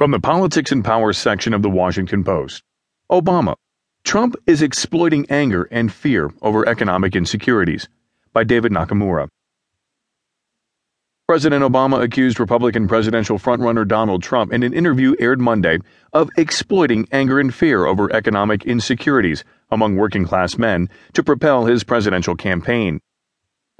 From the Politics and Power section of the Washington Post Obama. Trump is exploiting anger and fear over economic insecurities. By David Nakamura. President Obama accused Republican presidential frontrunner Donald Trump in an interview aired Monday of exploiting anger and fear over economic insecurities among working class men to propel his presidential campaign.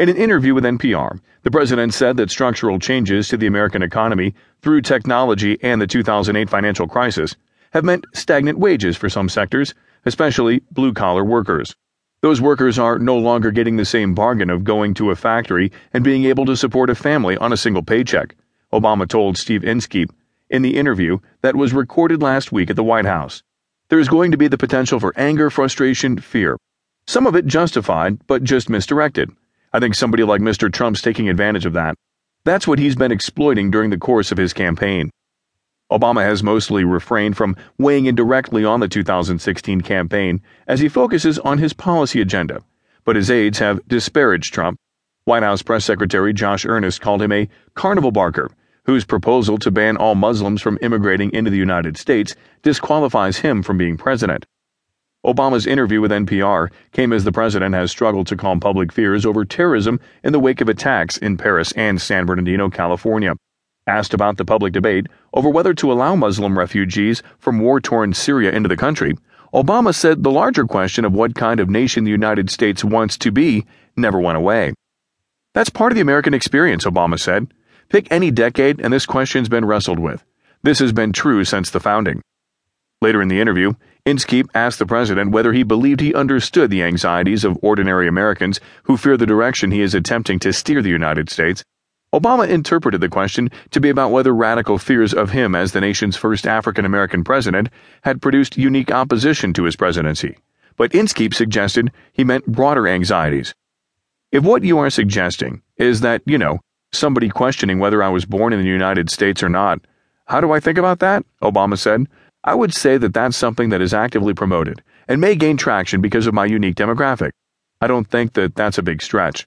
In an interview with NPR, the president said that structural changes to the American economy through technology and the 2008 financial crisis have meant stagnant wages for some sectors, especially blue collar workers. Those workers are no longer getting the same bargain of going to a factory and being able to support a family on a single paycheck, Obama told Steve Inskeep in the interview that was recorded last week at the White House. There is going to be the potential for anger, frustration, fear. Some of it justified, but just misdirected. I think somebody like Mr. Trump's taking advantage of that. That's what he's been exploiting during the course of his campaign. Obama has mostly refrained from weighing in directly on the 2016 campaign as he focuses on his policy agenda, but his aides have disparaged Trump. White House Press Secretary Josh Earnest called him a carnival barker whose proposal to ban all Muslims from immigrating into the United States disqualifies him from being president. Obama's interview with NPR came as the president has struggled to calm public fears over terrorism in the wake of attacks in Paris and San Bernardino, California. Asked about the public debate over whether to allow Muslim refugees from war torn Syria into the country, Obama said the larger question of what kind of nation the United States wants to be never went away. That's part of the American experience, Obama said. Pick any decade, and this question's been wrestled with. This has been true since the founding. Later in the interview, Inskeep asked the president whether he believed he understood the anxieties of ordinary Americans who fear the direction he is attempting to steer the United States. Obama interpreted the question to be about whether radical fears of him as the nation's first African American president had produced unique opposition to his presidency. But Inskeep suggested he meant broader anxieties. If what you are suggesting is that, you know, somebody questioning whether I was born in the United States or not, how do I think about that? Obama said. I would say that that's something that is actively promoted and may gain traction because of my unique demographic. I don't think that that's a big stretch.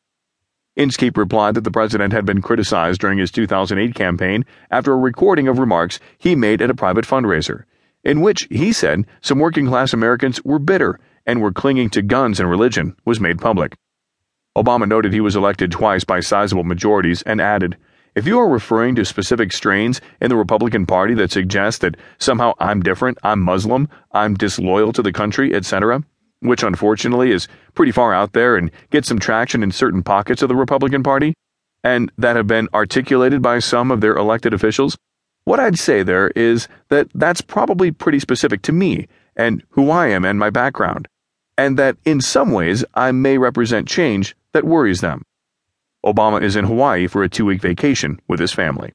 Inskeep replied that the president had been criticized during his 2008 campaign after a recording of remarks he made at a private fundraiser, in which he said some working class Americans were bitter and were clinging to guns and religion, was made public. Obama noted he was elected twice by sizable majorities and added, if you are referring to specific strains in the Republican Party that suggest that somehow I'm different, I'm Muslim, I'm disloyal to the country, etc., which unfortunately is pretty far out there and gets some traction in certain pockets of the Republican Party, and that have been articulated by some of their elected officials, what I'd say there is that that's probably pretty specific to me and who I am and my background, and that in some ways I may represent change that worries them. Obama is in Hawaii for a two week vacation with his family.